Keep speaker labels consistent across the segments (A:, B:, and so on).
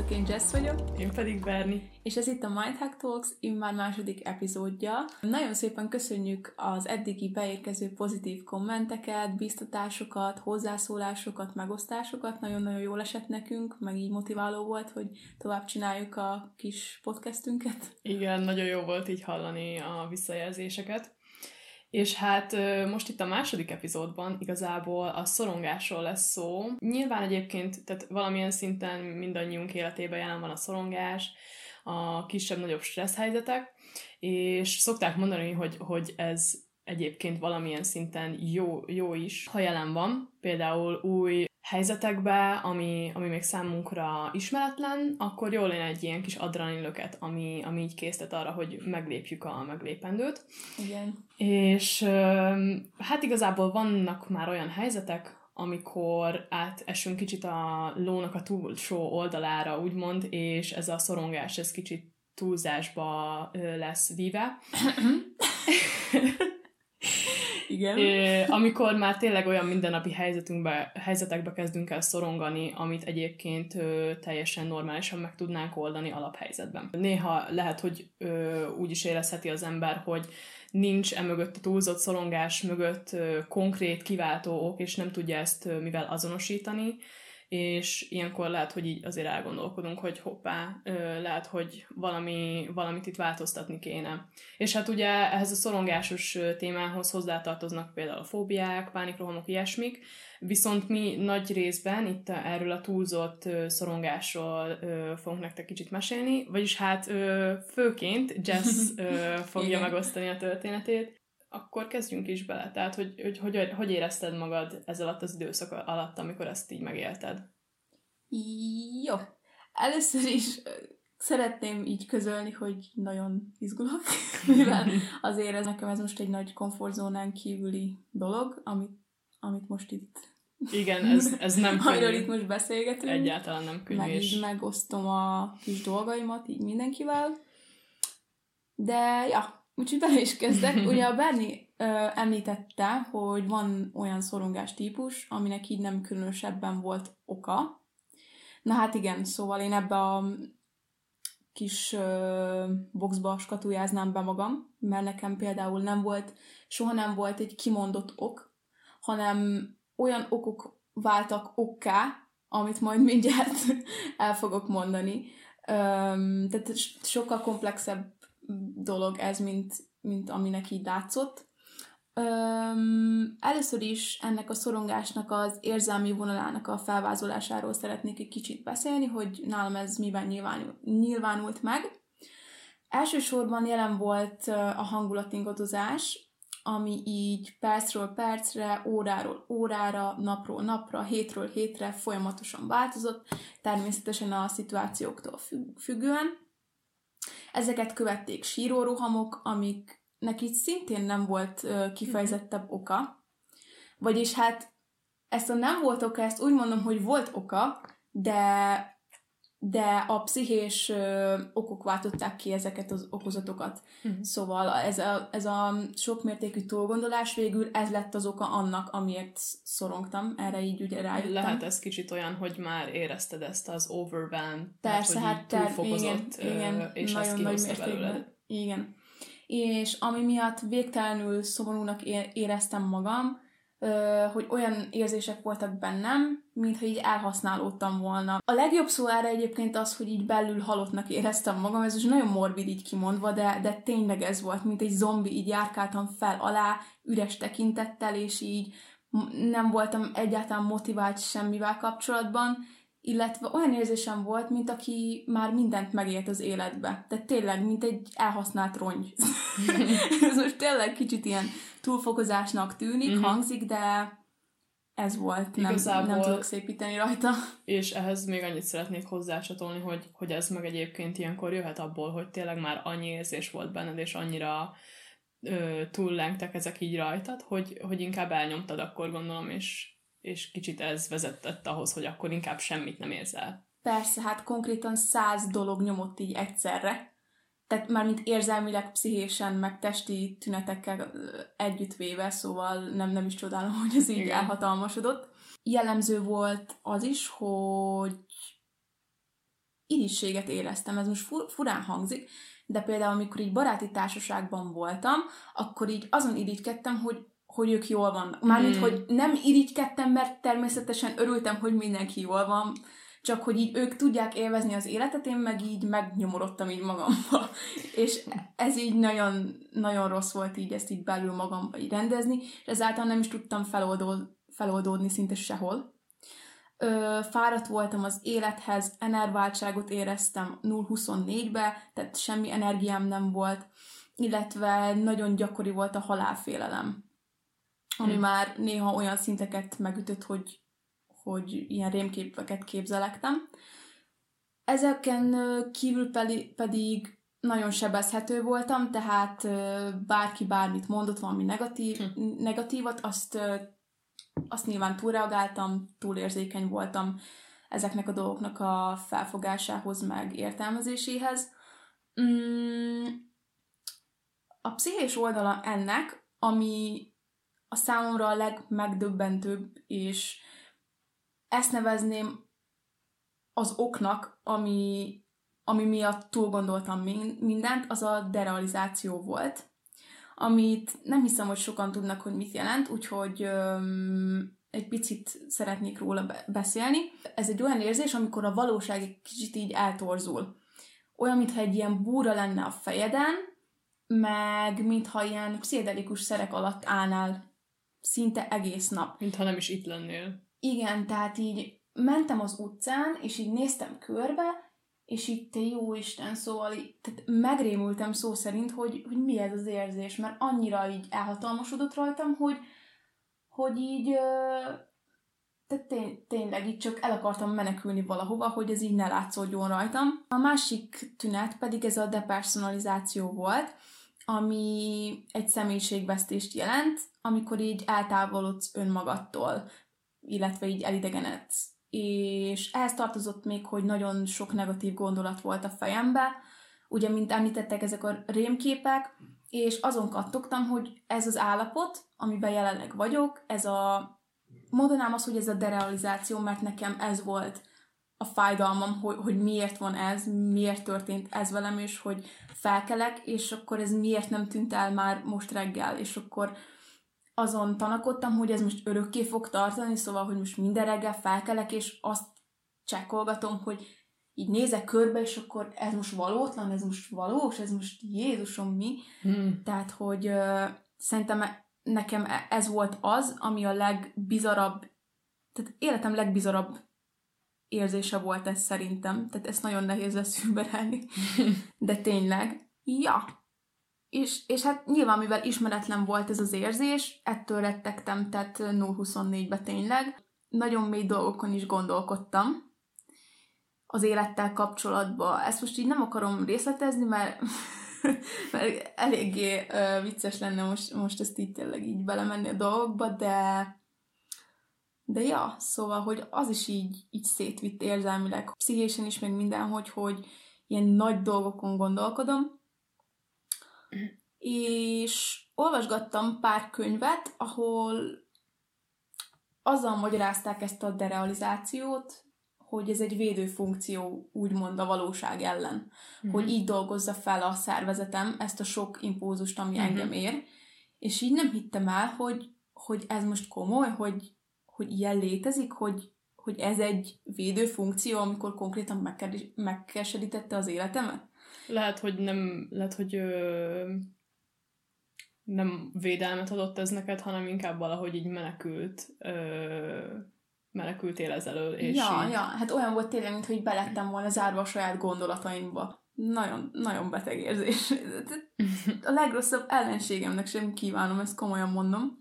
A: Sziasztok, én Jess vagyok.
B: Én pedig Berni.
A: És ez itt a Mindhack Talks, immár második epizódja. Nagyon szépen köszönjük az eddigi beérkező pozitív kommenteket, biztatásokat, hozzászólásokat, megosztásokat. Nagyon-nagyon jól esett nekünk, meg így motiváló volt, hogy tovább csináljuk a kis podcastünket.
B: Igen, nagyon jó volt így hallani a visszajelzéseket. És hát most itt a második epizódban igazából a szorongásról lesz szó. Nyilván egyébként, tehát valamilyen szinten mindannyiunk életében jelen van a szorongás, a kisebb-nagyobb stressz helyzetek, és szokták mondani, hogy, hogy ez egyébként valamilyen szinten jó, jó is, ha jelen van. Például új helyzetekbe, ami, ami még számunkra ismeretlen, akkor jól lenne egy ilyen kis adrenalinlöket, ami, ami így késztet arra, hogy meglépjük a meglépendőt.
A: Igen.
B: És hát igazából vannak már olyan helyzetek, amikor átesünk kicsit a lónak a túlsó oldalára, úgymond, és ez a szorongás, ez kicsit túlzásba lesz víve.
A: Igen.
B: É, amikor már tényleg olyan mindennapi helyzetünkbe, helyzetekbe kezdünk el szorongani, amit egyébként ö, teljesen normálisan meg tudnánk oldani alaphelyzetben. Néha lehet, hogy ö, úgy is érezheti az ember, hogy nincs emögött a túlzott szorongás mögött ö, konkrét kiváltó ok, és nem tudja ezt ö, mivel azonosítani, és ilyenkor lehet, hogy így azért elgondolkodunk, hogy hoppá, lehet, hogy valami, valamit itt változtatni kéne. És hát ugye ehhez a szorongásos témához hozzátartoznak például a fóbiák, pánikrohamok, ilyesmik, viszont mi nagy részben itt erről a túlzott szorongásról fogunk nektek kicsit mesélni, vagyis hát főként Jess fogja megosztani a történetét, akkor kezdjünk is bele. Tehát, hogy, hogy, hogy, hogy érezted magad ez alatt az időszak alatt, amikor ezt így megélted?
A: Jó. Először is szeretném így közölni, hogy nagyon izgulok, mivel azért ez nekem ez most egy nagy komfortzónán kívüli dolog, amit, amit most itt
B: igen, ez, ez nem könnyű.
A: itt most beszélgetünk.
B: Egyáltalán nem könnyű.
A: Meg így megosztom a kis dolgaimat így mindenkivel. De, ja, Úgyhogy bele is kezdek. Ugye a Berni ö, említette, hogy van olyan szorongás típus, aminek így nem különösebben volt oka. Na hát igen, szóval én ebbe a kis ö, boxba skatujáznám be magam, mert nekem például nem volt, soha nem volt egy kimondott ok, hanem olyan okok váltak okká, amit majd mindjárt el fogok mondani. Öm, tehát sokkal komplexebb dolog ez, mint, mint aminek így látszott. Öm, először is ennek a szorongásnak az érzelmi vonalának a felvázolásáról szeretnék egy kicsit beszélni, hogy nálam ez miben nyilvánult, nyilvánult meg. Elsősorban jelen volt a hangulatingadozás, ami így percről percre, óráról órára, napról napra, hétről hétre folyamatosan változott, természetesen a szituációktól függően. Ezeket követték sírórohamok, amiknek így szintén nem volt kifejezettebb oka. Vagyis hát ezt a nem volt oka, ezt úgy mondom, hogy volt oka, de de a pszichés ö, okok váltották ki ezeket az okozatokat. Mm. Szóval ez a, ez a sokmértékű túlgondolás végül ez lett az oka annak, amiért szorongtam, erre így ugye rájöttem.
B: Lehet ez kicsit olyan, hogy már érezted ezt az overwhelm,
A: Persze, hát ter- igen, igen, és nagyon nagy mértékben. Belőled. Igen. És ami miatt végtelenül szomorúnak éreztem magam, hogy olyan érzések voltak bennem, mintha így elhasználódtam volna. A legjobb szó erre egyébként az, hogy így belül halottnak éreztem magam, ez is nagyon morbid így kimondva, de, de tényleg ez volt, mint egy zombi, így járkáltam fel alá, üres tekintettel, és így nem voltam egyáltalán motivált semmivel kapcsolatban, illetve olyan érzésem volt, mint aki már mindent megélt az életbe. Tehát tényleg, mint egy elhasznált rongy. Ez most tényleg kicsit ilyen túlfokozásnak tűnik, mm-hmm. hangzik, de ez volt, nem, Igazából, nem tudok szépíteni rajta.
B: És ehhez még annyit szeretnék hozzácsatolni, hogy, hogy ez meg egyébként ilyenkor jöhet abból, hogy tényleg már annyi érzés volt benned, és annyira túllengtek ezek így rajtad, hogy, hogy inkább elnyomtad akkor gondolom, és, és kicsit ez vezetett ahhoz, hogy akkor inkább semmit nem érzel.
A: Persze, hát konkrétan száz dolog nyomott így egyszerre, tehát már mint érzelmileg, pszichésen, meg testi tünetekkel együttvéve, szóval nem, nem is csodálom, hogy ez így Igen. elhatalmasodott. Jellemző volt az is, hogy irigységet éreztem, ez most fur, furán hangzik, de például amikor így baráti társaságban voltam, akkor így azon irigykedtem, hogy hogy ők jól vannak. Mármint, mm. hogy nem irigykedtem, mert természetesen örültem, hogy mindenki jól van, csak hogy így ők tudják élvezni az életet, én meg így megnyomorodtam így magamba. És ez így nagyon, nagyon rossz volt így ezt így belül magamba így rendezni, és ezáltal nem is tudtam feloldó, feloldódni szinte sehol. Ö, fáradt voltam az élethez, enerváltságot éreztem 0-24-be, tehát semmi energiám nem volt, illetve nagyon gyakori volt a halálfélelem, ami hmm. már néha olyan szinteket megütött, hogy hogy ilyen rémképeket képzelektem. Ezeken kívül pedig nagyon sebezhető voltam, tehát bárki bármit mondott, valami negatív, hm. negatívat, azt, azt nyilván túlreagáltam, túlérzékeny voltam ezeknek a dolgoknak a felfogásához, meg értelmezéséhez. Mm, a pszichés oldala ennek, ami a számomra a legmegdöbbentőbb és ezt nevezném az oknak, ami, ami miatt túl gondoltam mindent, az a derealizáció volt, amit nem hiszem, hogy sokan tudnak, hogy mit jelent, úgyhogy öm, egy picit szeretnék róla beszélni. Ez egy olyan érzés, amikor a valóság egy kicsit így eltorzul. Olyan, mintha egy ilyen búra lenne a fejeden, meg mintha ilyen pszichedelikus szerek alatt állnál szinte egész nap.
B: Mintha nem is itt lennél.
A: Igen, tehát így mentem az utcán, és így néztem körbe, és így te jó Isten, szóval így, tehát megrémültem szó szerint, hogy, hogy mi ez az érzés, mert annyira így elhatalmasodott rajtam, hogy, hogy így tehát tény, tényleg így csak el akartam menekülni valahova, hogy ez így ne látszódjon rajtam. A másik tünet pedig ez a depersonalizáció volt, ami egy személyiségvesztést jelent, amikor így eltávolodsz önmagadtól illetve így elidegenedsz. És ehhez tartozott még, hogy nagyon sok negatív gondolat volt a fejembe, ugye, mint említettek, ezek a rémképek, és azon kattogtam, hogy ez az állapot, amiben jelenleg vagyok, ez a, mondanám azt, hogy ez a derealizáció, mert nekem ez volt a fájdalmam, hogy, hogy miért van ez, miért történt ez velem, és hogy felkelek, és akkor ez miért nem tűnt el már most reggel, és akkor azon tanakodtam, hogy ez most örökké fog tartani, szóval, hogy most minden reggel felkelek, és azt csekkolgatom, hogy így nézek körbe, és akkor ez most valótlan, ez most valós, ez most Jézusom mi. Hmm. Tehát, hogy uh, szerintem nekem e, ez volt az, ami a legbizarabb, tehát életem legbizarabb érzése volt ez szerintem. Tehát ezt nagyon nehéz lesz überelni. De tényleg. Ja, és, és hát nyilván, mivel ismeretlen volt ez az érzés, ettől rettegtem, tehát 0-24-be tényleg. Nagyon mély dolgokon is gondolkodtam az élettel kapcsolatban. Ezt most így nem akarom részletezni, mert, mert eléggé uh, vicces lenne most, most ezt így tényleg így belemenni a dolgokba, de de ja, szóval, hogy az is így, így szétvitt érzelmileg, pszichésen is, meg mindenhogy, hogy ilyen nagy dolgokon gondolkodom, és olvasgattam pár könyvet, ahol azzal magyarázták ezt a derealizációt, hogy ez egy védőfunkció, úgymond a valóság ellen. Mm-hmm. Hogy így dolgozza fel a szervezetem ezt a sok impulzust, ami mm-hmm. engem ér. És így nem hittem el, hogy, hogy ez most komoly, hogy, hogy ilyen létezik, hogy, hogy ez egy védőfunkció, amikor konkrétan megkeserítette az életemet.
B: Lehet, hogy nem, lehet, hogy ö, nem védelmet adott ez neked, hanem inkább valahogy így menekült, ö, menekültél ez elől. És
A: ja, így... ja, hát olyan volt tényleg, mintha így belettem volna zárva a saját gondolataimba. Nagyon, nagyon beteg érzés. A legrosszabb ellenségemnek sem kívánom, ezt komolyan mondom.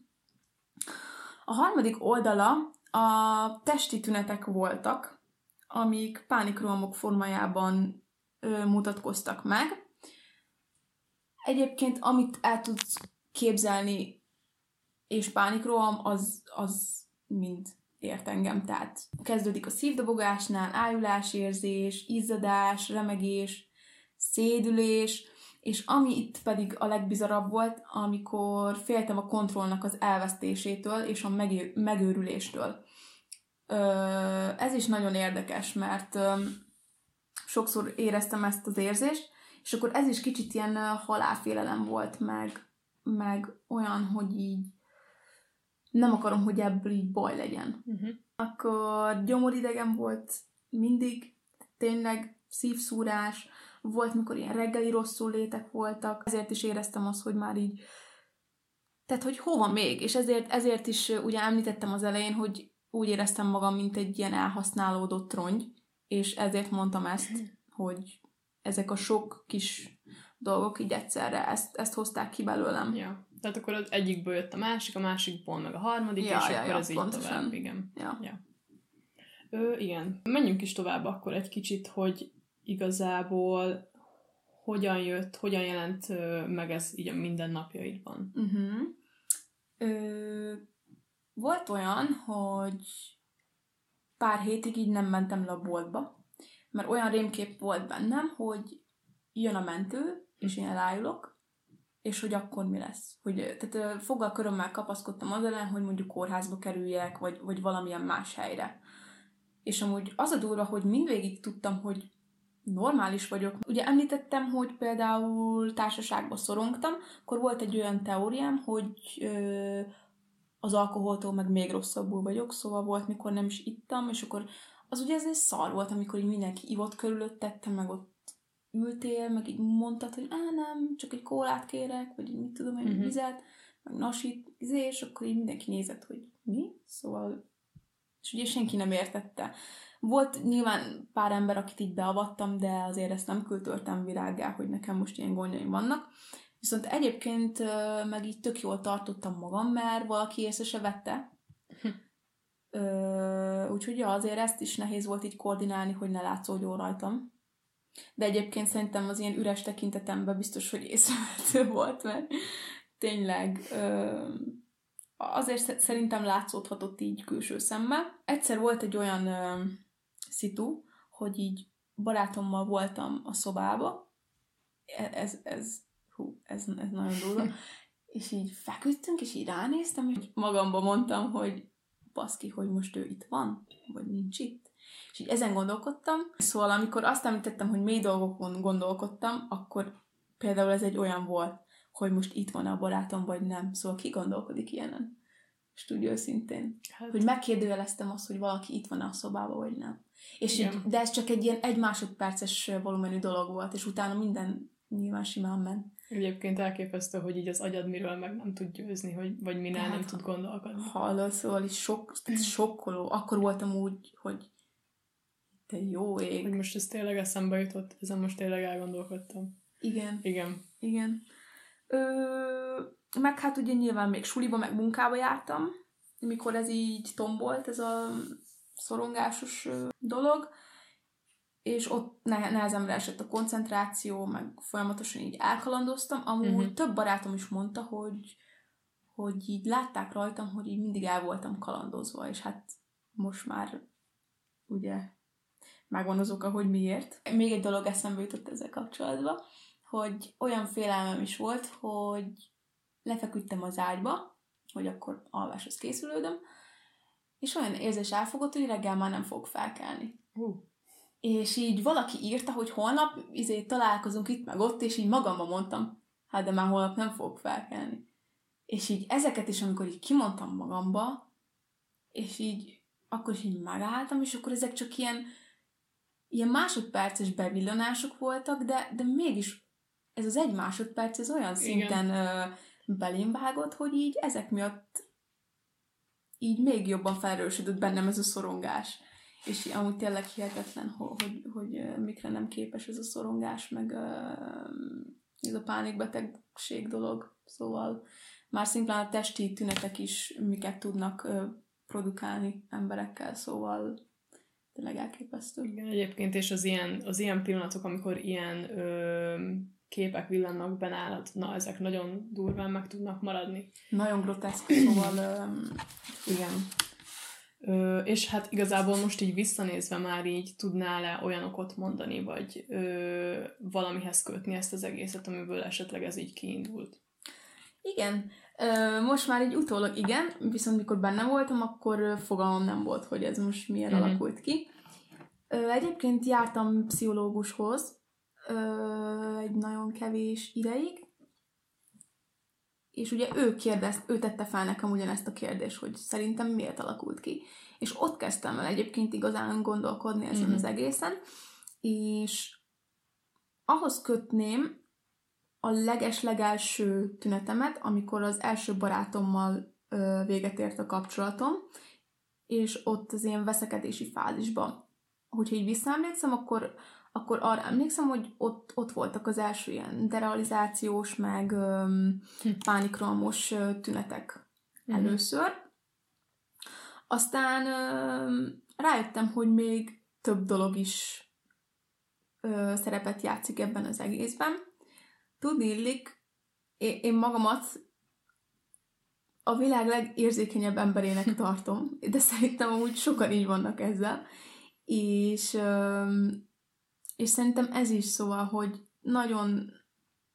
A: A harmadik oldala a testi tünetek voltak, amik pánikrohamok formájában ö, mutatkoztak meg. Egyébként, amit el tudsz képzelni, és pánikroham, az, az mind ért engem. Tehát kezdődik a szívdobogásnál, ájulásérzés, izzadás, remegés, szédülés, és ami itt pedig a legbizarabb volt, amikor féltem a kontrollnak az elvesztésétől és a megőrüléstől. Ez is nagyon érdekes, mert sokszor éreztem ezt az érzést, és akkor ez is kicsit ilyen halálfélelem volt, meg, meg olyan, hogy így nem akarom, hogy ebből így baj legyen.
B: Uh-huh.
A: Akkor gyomoridegem volt mindig, tényleg szívszúrás, volt, mikor ilyen reggeli rosszul létek voltak, ezért is éreztem azt, hogy már így tehát, hogy hova még, és ezért, ezért is ugye említettem az elején, hogy úgy éreztem magam, mint egy ilyen elhasználódott rongy, és ezért mondtam ezt, hogy ezek a sok kis dolgok így egyszerre ezt, ezt hozták ki belőlem.
B: Ja. Tehát akkor az egyikből jött a másik, a másikból meg a harmadik,
A: Ja,
B: és
A: ja,
B: akkor
A: ja,
B: ez így
A: pontosan.
B: tovább, igen.
A: Ja.
B: Ja. Ö, igen. Menjünk is tovább akkor egy kicsit, hogy igazából hogyan jött, hogyan jelent meg ez így a mindennapjaidban.
A: Uh-huh. Ö, volt olyan, hogy pár hétig így nem mentem le a boltba, mert olyan rémkép volt bennem, hogy jön a mentő, és én elájulok, és hogy akkor mi lesz. Hogy, tehát foggal körömmel kapaszkodtam az ellen, hogy mondjuk kórházba kerüljek, vagy, vagy valamilyen más helyre. És amúgy az a durva, hogy mindvégig tudtam, hogy normális vagyok. Ugye említettem, hogy például társaságban szorongtam, akkor volt egy olyan teóriám, hogy ö, az alkoholtól meg még rosszabbul vagyok, szóval volt, mikor nem is ittam, és akkor az ugye ez egy szar volt, amikor így mindenki ivott körülöttettem, meg ott ültél, meg így mondtad, hogy á, nem, csak egy kólát kérek, vagy így mit tudom, egy uh-huh. vizet, meg nasit, izé, és akkor így mindenki nézett, hogy mi? Szóval, és ugye senki nem értette. Volt nyilván pár ember, akit így beavattam, de azért ezt nem kültöltem virággá, hogy nekem most ilyen gondjaim vannak. Viszont egyébként meg így tök jól tartottam magam, mert valaki észre se vette. Ö, úgyhogy ja, azért ezt is nehéz volt így koordinálni, hogy ne látszódjon rajtam. De egyébként szerintem az ilyen üres tekintetemben biztos, hogy észrevehető volt, mert tényleg ö, azért sze- szerintem látszódhatott így külső szemmel. Egyszer volt egy olyan ö, szitu, hogy így barátommal voltam a szobába, E- ez, ez, hú, ez, ez nagyon durva, és így feküdtünk, és így ránéztem, és magamban mondtam, hogy baszki, hogy most ő itt van, vagy nincs itt. És így ezen gondolkodtam. Szóval amikor azt említettem, hogy mély dolgokon gondolkodtam, akkor például ez egy olyan volt, hogy most itt van a barátom, vagy nem. Szóval ki gondolkodik ilyenen? És úgy őszintén.
B: Hát,
A: Hogy megkérdőjeleztem azt, hogy valaki itt van a szobában, vagy nem. És így, de ez csak egy ilyen egy másodperces volumenű dolog volt, és utána minden nyilván simán ment.
B: Egyébként elképesztő, hogy így az agyad miről meg nem tud győzni, hogy, vagy minél
A: Hát,
B: nem tud gondolkodni.
A: Hallod, szóval is sok, sokkoló. Akkor voltam úgy, hogy te jó ég.
B: Hogy most ez tényleg eszembe jutott, ezen most tényleg elgondolkodtam.
A: Igen,
B: Igen.
A: igen. Ö, meg hát ugye nyilván még suliba, meg munkába jártam, mikor ez így tombolt, ez a szorongásos dolog, és ott ne- nehezemre esett a koncentráció, meg folyamatosan így elkalandoztam. Amúgy uh-huh. több barátom is mondta, hogy, hogy így látták rajtam, hogy így mindig el voltam kalandozva, és hát most már ugye megvan az oka, hogy miért. Még egy dolog eszembe jutott ezzel kapcsolatban, hogy olyan félelmem is volt, hogy lefeküdtem az ágyba, hogy akkor alváshoz készülődöm, és olyan érzés elfogott, hogy reggel már nem fog felkelni.
B: Uh.
A: És így valaki írta, hogy holnap izé, találkozunk itt meg ott, és így magamban mondtam, hát de már holnap nem fogok felkelni. És így ezeket is, amikor így kimondtam magamba, és így akkor is így megálltam, és akkor ezek csak ilyen, ilyen másodperces bevillanások voltak, de, de mégis ez az egy másodperc, ez olyan szinten ö, belém vágott, hogy így ezek miatt így még jobban felerősödött bennem ez a szorongás. És amúgy tényleg hihetetlen, hogy, hogy, hogy mikre nem képes ez a szorongás, meg ez a pánikbetegség dolog. Szóval már szimplán a testi tünetek is miket tudnak produkálni emberekkel, szóval tényleg elképesztő.
B: Igen, egyébként, és az ilyen, az ilyen pillanatok, amikor ilyen ö, képek villannak be nálad, na, ezek nagyon durván meg tudnak maradni.
A: Nagyon groteszk, szóval ö,
B: Igen. Ö, és hát igazából most így visszanézve már így tudnál-e olyan okot mondani, vagy ö, valamihez kötni ezt az egészet, amiből esetleg ez így kiindult?
A: Igen, most már egy utólag igen, viszont mikor benne voltam, akkor fogalmam nem volt, hogy ez most miért
B: Mhm.
A: alakult ki. Egyébként jártam pszichológushoz ö, egy nagyon kevés ideig, és ugye ő kérdezt, ő tette fel nekem ugyanezt a kérdést, hogy szerintem miért alakult ki. És ott kezdtem el egyébként igazán gondolkodni ezen mm-hmm. az egészen, és ahhoz kötném a leges-legelső tünetemet, amikor az első barátommal ö, véget ért a kapcsolatom, és ott az ilyen veszekedési fázisban. Hogyha így visszaemlékszem, akkor, akkor arra emlékszem, hogy ott, ott voltak az első ilyen derealizációs, meg öm, hm. pánikromos tünetek mm. először. Aztán öm, rájöttem, hogy még több dolog is ö, szerepet játszik ebben az egészben. Tudni illik, én, én magamat a világ legérzékenyebb emberének tartom, de szerintem amúgy sokan így vannak ezzel. És, és szerintem ez is szóval, hogy nagyon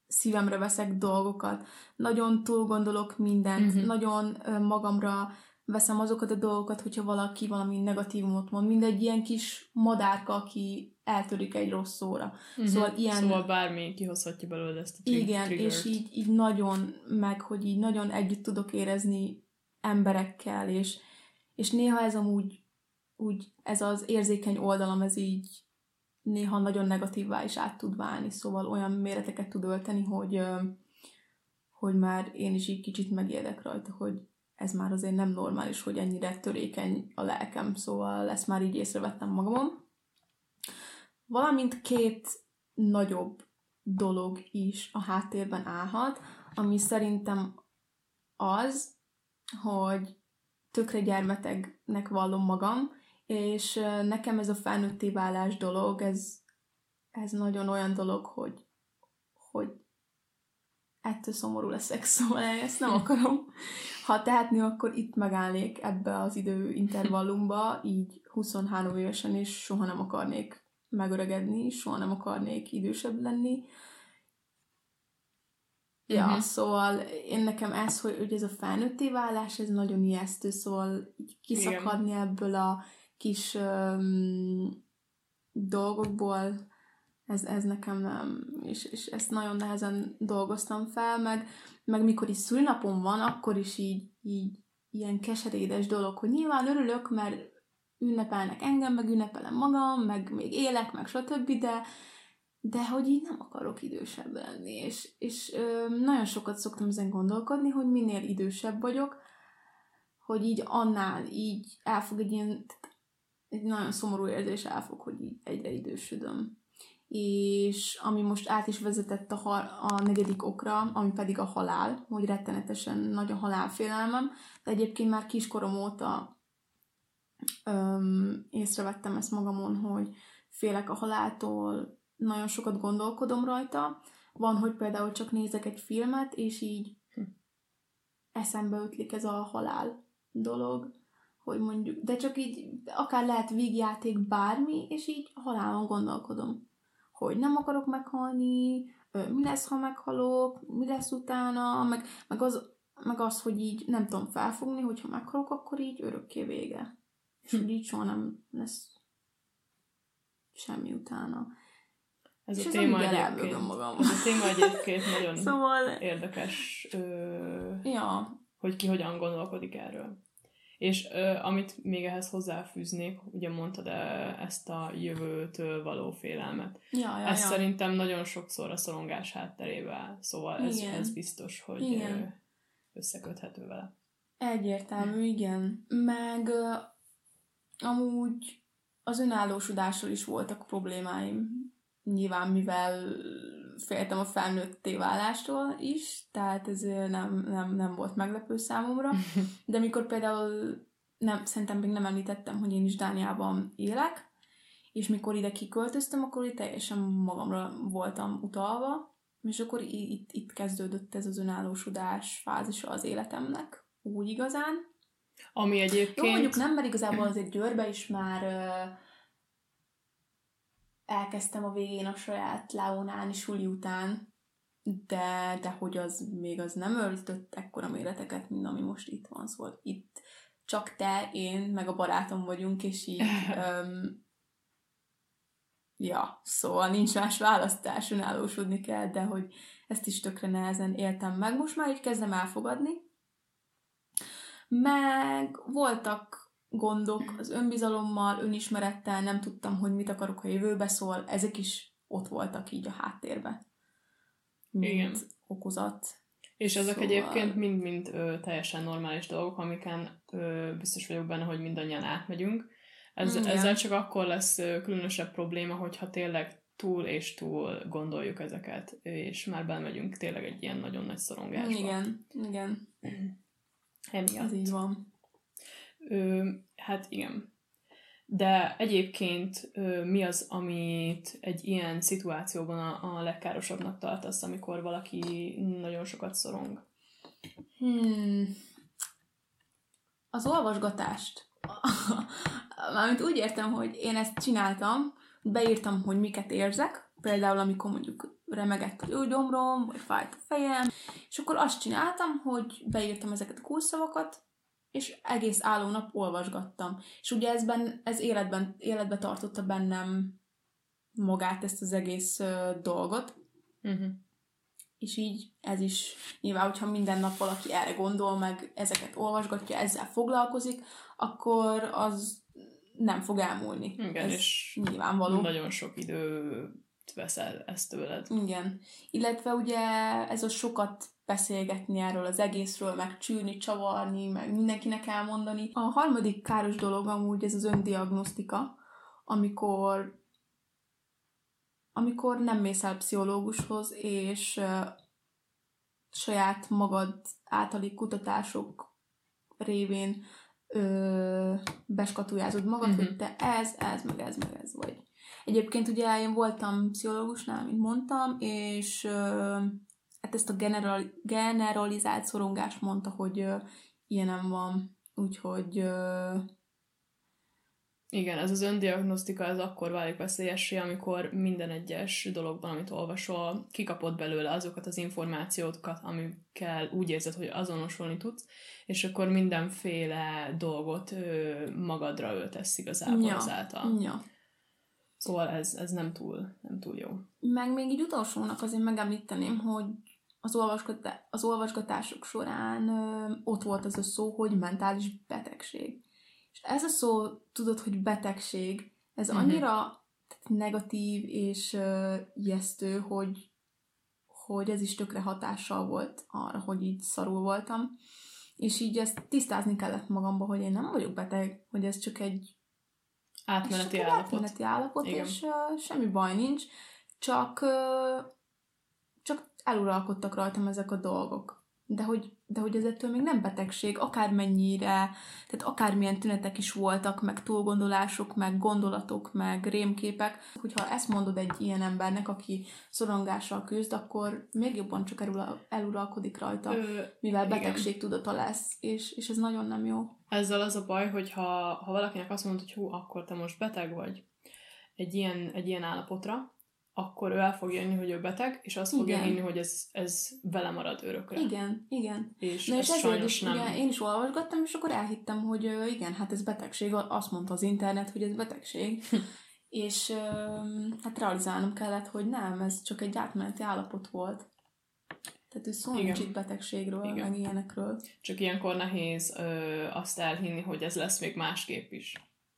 A: szívemre veszek dolgokat, nagyon túl gondolok mindent, uh-huh. nagyon magamra veszem azokat a dolgokat, hogyha valaki valami negatívumot mond, mindegy ilyen kis madárka, aki eltörik egy rossz szóra.
B: Uh-huh. Szóval ilyen... Szóval bármi kihozhatja belőle ezt a
A: trig- Igen, triggert. és így, így nagyon, meg hogy így nagyon együtt tudok érezni emberekkel, és, és néha ez amúgy úgy, ez az érzékeny oldalam, ez így néha nagyon negatívvá is át tud válni, szóval olyan méreteket tud ölteni, hogy, hogy már én is így kicsit megijedek rajta, hogy ez már azért nem normális, hogy ennyire törékeny a lelkem, szóval ezt már így észrevettem magamon. Valamint két nagyobb dolog is a háttérben állhat, ami szerintem az, hogy tökre gyermetegnek vallom magam, és nekem ez a felnőtté válás dolog, ez, ez nagyon olyan dolog, hogy, hogy ettől szomorú leszek, szóval ezt nem akarom. Ha tehetni, akkor itt megállnék ebbe az időintervallumba, így 23 évesen, és soha nem akarnék megöregedni, soha nem akarnék idősebb lenni. Ja, uh-huh. szóval én nekem ez, hogy, hogy ez a felnőtté válás, ez nagyon ijesztő, szóval így kiszakadni Igen. ebből a kis um, dolgokból, ez, ez nekem nem, és, és ezt nagyon nehezen dolgoztam fel, meg, meg mikor is szülnapom van, akkor is így, így ilyen keserédes dolog, hogy nyilván örülök, mert ünnepelnek engem, meg ünnepelem magam, meg még élek, meg stb., de, de hogy így nem akarok idősebb lenni, és, és ö, nagyon sokat szoktam ezen gondolkodni, hogy minél idősebb vagyok, hogy így annál így elfog egy ilyen, egy nagyon szomorú érzés elfog, hogy így egyre idősödöm és ami most át is vezetett a, hal, a negyedik okra, ami pedig a halál, hogy rettenetesen nagy a halálfélelmem, de egyébként már kiskorom óta öm, észrevettem ezt magamon, hogy félek a haláltól, nagyon sokat gondolkodom rajta. Van, hogy például csak nézek egy filmet, és így hm. eszembe ötlik ez a halál dolog, hogy mondjuk, de csak így, akár lehet vígjáték bármi, és így halálon gondolkodom hogy nem akarok meghalni, mi lesz, ha meghalok, mi lesz utána, meg, meg, az, meg az, hogy így nem tudom felfogni, hogy ha meghalok, akkor így örökké vége. És hogy így soha nem lesz semmi utána.
B: Ez és a téma egyébként, magam. Ez a téma egyébként nagyon szóval... érdekes, ö,
A: ja.
B: hogy ki hogyan gondolkodik erről. És ö, amit még ehhez hozzáfűznék, ugye mondtad ezt a jövőtől való félelmet.
A: Ja, ja,
B: ez
A: ja.
B: szerintem nagyon sokszor a szorongás hátterével, szóval ez, ez biztos, hogy igen. összeköthető vele.
A: Egyértelmű, igen. Meg ö, amúgy az önállósodással is voltak problémáim. Nyilván, mivel féltem a felnőtté válástól is, tehát ez nem, nem, nem volt meglepő számomra. De mikor például, nem, szerintem még nem említettem, hogy én is Dániában élek, és mikor ide kiköltöztem, akkor itt teljesen magamra voltam utalva, és akkor itt, itt kezdődött ez az önállósodás fázisa az életemnek, úgy igazán.
B: Ami egyébként... Jó,
A: mondjuk nem, mert igazából azért Győrbe is már elkezdtem a végén a saját Leonáni suli után, de, de hogy az még az nem öltött ekkora méreteket, mint ami most itt van. Szóval itt csak te, én, meg a barátom vagyunk, és így um, ja, szóval nincs más választás, önállósodni kell, de hogy ezt is tökre nehezen éltem meg. Most már így kezdem elfogadni. Meg voltak gondok az önbizalommal, önismerettel, nem tudtam, hogy mit akarok a jövőbe, szóval ezek is ott voltak így a háttérbe. Mint
B: Igen.
A: okozat.
B: És ezek
A: Szóval-
B: egyébként mind-mind ö, teljesen normális dolgok, amiken ö, biztos vagyok benne, hogy mindannyian átmegyünk. Ez,
A: Igen.
B: ezzel csak akkor lesz ö, különösebb probléma, hogyha tényleg túl és túl gondoljuk ezeket, és már belmegyünk tényleg egy ilyen nagyon nagy szorongásba.
A: Igen, igen,
B: Emiatt.
A: ez így van.
B: Ö, hát igen. De egyébként ö, mi az, amit egy ilyen szituációban a, a legkárosabbnak tartasz, amikor valaki nagyon sokat szorong?
A: Hmm. Az olvasgatást. Mármint úgy értem, hogy én ezt csináltam, beírtam, hogy miket érzek, például amikor mondjuk remegett a gyomrom, vagy fájt a fejem, és akkor azt csináltam, hogy beírtam ezeket a kulcsszavakat, és egész álló nap olvasgattam. És ugye ez, ben, ez életben, életbe tartotta bennem magát, ezt az egész ö, dolgot,
B: Uh-huh.
A: és így ez is nyilván, hogyha minden nap valaki erre gondol, meg ezeket olvasgatja, ezzel foglalkozik, akkor az nem fog elmúlni.
B: Igen,
A: ez
B: és
A: nyilvánvaló.
B: Nagyon sok időt veszel ezt tőled.
A: Igen. Illetve ugye ez a sokat beszélgetni erről az egészről, meg csűrni, csavarni, meg mindenkinek elmondani. A harmadik káros dolog amúgy ez az öndiagnosztika, amikor amikor nem mész el pszichológushoz, és uh, saját magad általi kutatások révén ö, beskatujázod magad,
B: Mhm.
A: uh-huh. hogy te ez, ez, meg ez, meg ez vagy. Egyébként ugye én voltam pszichológusnál, mint mondtam, és ö, hát ezt a general, generalizált szorongást mondta, hogy ö, ilyenem van, úgyhogy ö,
B: Igen, ez az öndiagnosztika, ez akkor válik veszélyessé, amikor minden egyes dologban, amit olvasol, kikapod belőle azokat az információkat, amikkel úgy érzed, hogy azonosulni tudsz, és akkor mindenféle dolgot ö, magadra öltesz igazából
A: Ja.
B: ezáltal.
A: ja.
B: Szóval ez, ez nem, túl, nem túl jó.
A: Meg még így utolsónak azért megemlíteném, hogy az, olvasgatá- az olvasgatások során ö, ott volt az a szó, hogy mentális betegség. És ez a szó, tudod, hogy betegség, ez
B: Mhm.
A: annyira negatív és ö, ijesztő, hogy, hogy ez is tökre hatással volt arra, hogy így szarul voltam. És így ezt tisztázni kellett magamba, hogy én nem vagyok beteg, hogy ez csak egy
B: Átmeneti
A: csak
B: állapot.
A: Átmeneti állapot,
B: Igen.
A: és uh, semmi baj nincs, csak, uh, csak eluralkodtak rajtam ezek a dolgok. De hogy, de hogy ez ettől még nem betegség, akármennyire, tehát akármilyen tünetek is voltak, meg túlgondolások, meg gondolatok, meg rémképek, hogyha ezt mondod egy ilyen embernek, aki szorongással küzd, akkor még jobban csak elura- eluralkodik rajta,
B: Ö,
A: mivel betegség tudata lesz, és, és ez nagyon nem jó.
B: Ezzel az a baj, hogy ha, ha valakinek azt mondod, hogy hú, akkor te most beteg vagy egy ilyen, egy ilyen állapotra, akkor ő el fog jönni, hogy ő beteg, és azt fogja hinni, hogy ez, ez vele marad örökre.
A: Igen, igen.
B: És
A: Na
B: ez
A: és ezért
B: sajnos
A: is,
B: nem.
A: ugye, én is olvasgattam, és akkor elhittem, hogy igen, hát ez betegség, azt mondta az internet, hogy ez betegség. és ö, hát realizálnom kellett, hogy nem, ez csak egy átmeneti állapot volt. Tehát ő szó
B: Igen.
A: nincs itt betegségről,
B: Igen.
A: meg ilyenekről.
B: Csak ilyenkor nehéz ö, azt elhinni, hogy ez lesz még másképp is,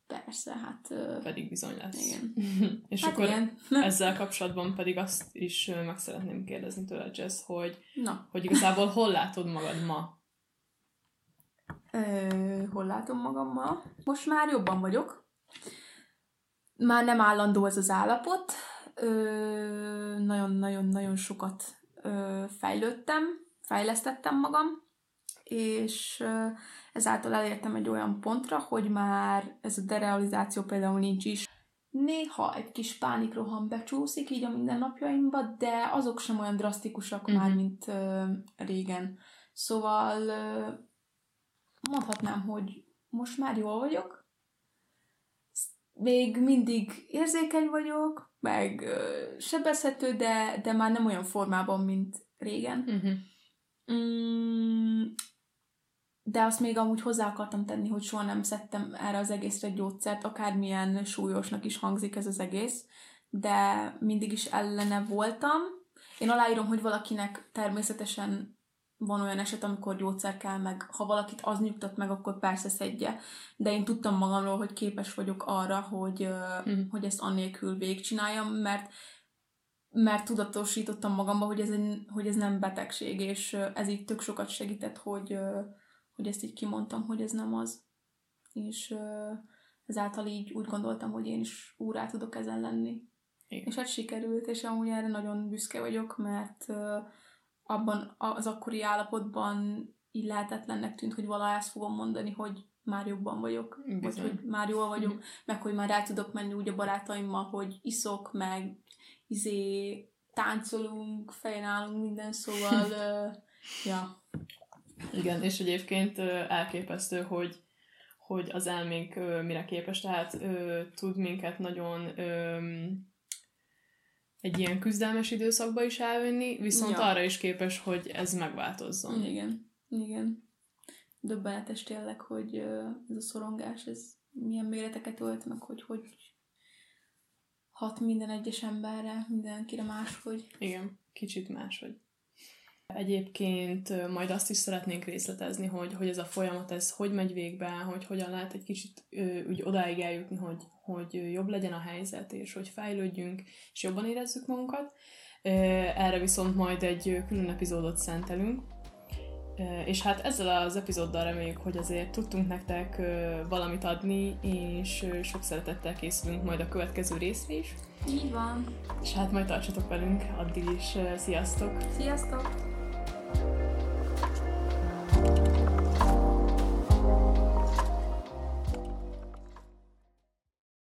A: Persze, hát...
B: Pedig bizony lesz.
A: Igen.
B: és
A: hát
B: akkor
A: igen.
B: ezzel kapcsolatban pedig azt is meg szeretném kérdezni tőled, Jess, hogy,
A: Na,
B: hogy igazából hol látod magad ma?
A: Ö, hol látom magam ma? Most már jobban vagyok. Már nem állandó ez az állapot. Nagyon-nagyon-nagyon sokat ö, fejlődtem, fejlesztettem magam, és ö, ezáltal elértem egy olyan pontra, hogy már ez a derealizáció például nincs is. Néha egy kis pánikroham becsúszik így a mindennapjaimba, de azok sem olyan drasztikusak
B: Mhm.
A: már, mint ö, régen. Szóval ö, mondhatnám, hogy most már jól vagyok. Még mindig érzékeny vagyok, meg ö, sebezhető, de, de már nem olyan formában, mint régen.
B: Uh-huh.
A: Mm, de azt még amúgy hozzá akartam tenni, hogy soha nem szedtem erre az egészre gyógyszert, akármilyen súlyosnak is hangzik ez az egész, de mindig is ellene voltam. Én aláírom, hogy valakinek természetesen van olyan eset, amikor gyógyszer kell, meg ha valakit az nyugtat meg, akkor persze szedje. De én tudtam magamról, hogy képes vagyok arra, hogy, mm. hogy ezt annélkül végigcsináljam, mert mert tudatosítottam magamba, hogy ez, egy, hogy ez nem betegség, és ez így tök sokat segített, hogy, hogy ezt így kimondtam, hogy ez nem az. És ezáltal így úgy gondoltam, hogy én is úrá tudok ezen lenni. Igen. És hát sikerült, és amúgy erre nagyon büszke vagyok, mert abban az akkori állapotban így lehetetlennek tűnt, hogy valaha ezt fogom mondani, hogy már jobban vagyok, Bizony. vagy hogy már jól vagyok, mm. meg hogy már rá tudok menni úgy a barátaimmal, hogy iszok, meg izé táncolunk, fejnálunk minden, szóval uh, ja.
B: Igen, és egyébként elképesztő, hogy hogy az elménk mire képes, tehát tud minket nagyon egy ilyen küzdelmes időszakba is elvinni, viszont ja. arra is képes, hogy ez megváltozzon.
A: Igen, igen. Döbbenetes tényleg, hogy ez a szorongás, ez milyen méreteket ölt, meg hogy hogy hat minden egyes emberre, mindenkire máshogy.
B: Igen, kicsit máshogy. Egyébként majd azt is szeretnénk részletezni, hogy, hogy ez a folyamat, ez hogy megy végbe, hogy hogyan lehet egy kicsit úgy odáig eljutni, hogy, hogy jobb legyen a helyzet, és hogy fejlődjünk, és jobban érezzük magunkat. Erre viszont majd egy külön epizódot szentelünk. És hát ezzel az epizóddal reméljük, hogy azért tudtunk nektek valamit adni, és sok szeretettel készülünk majd a következő részre is.
A: Így van.
B: És hát majd tartsatok velünk, addig is sziasztok!
A: Sziasztok!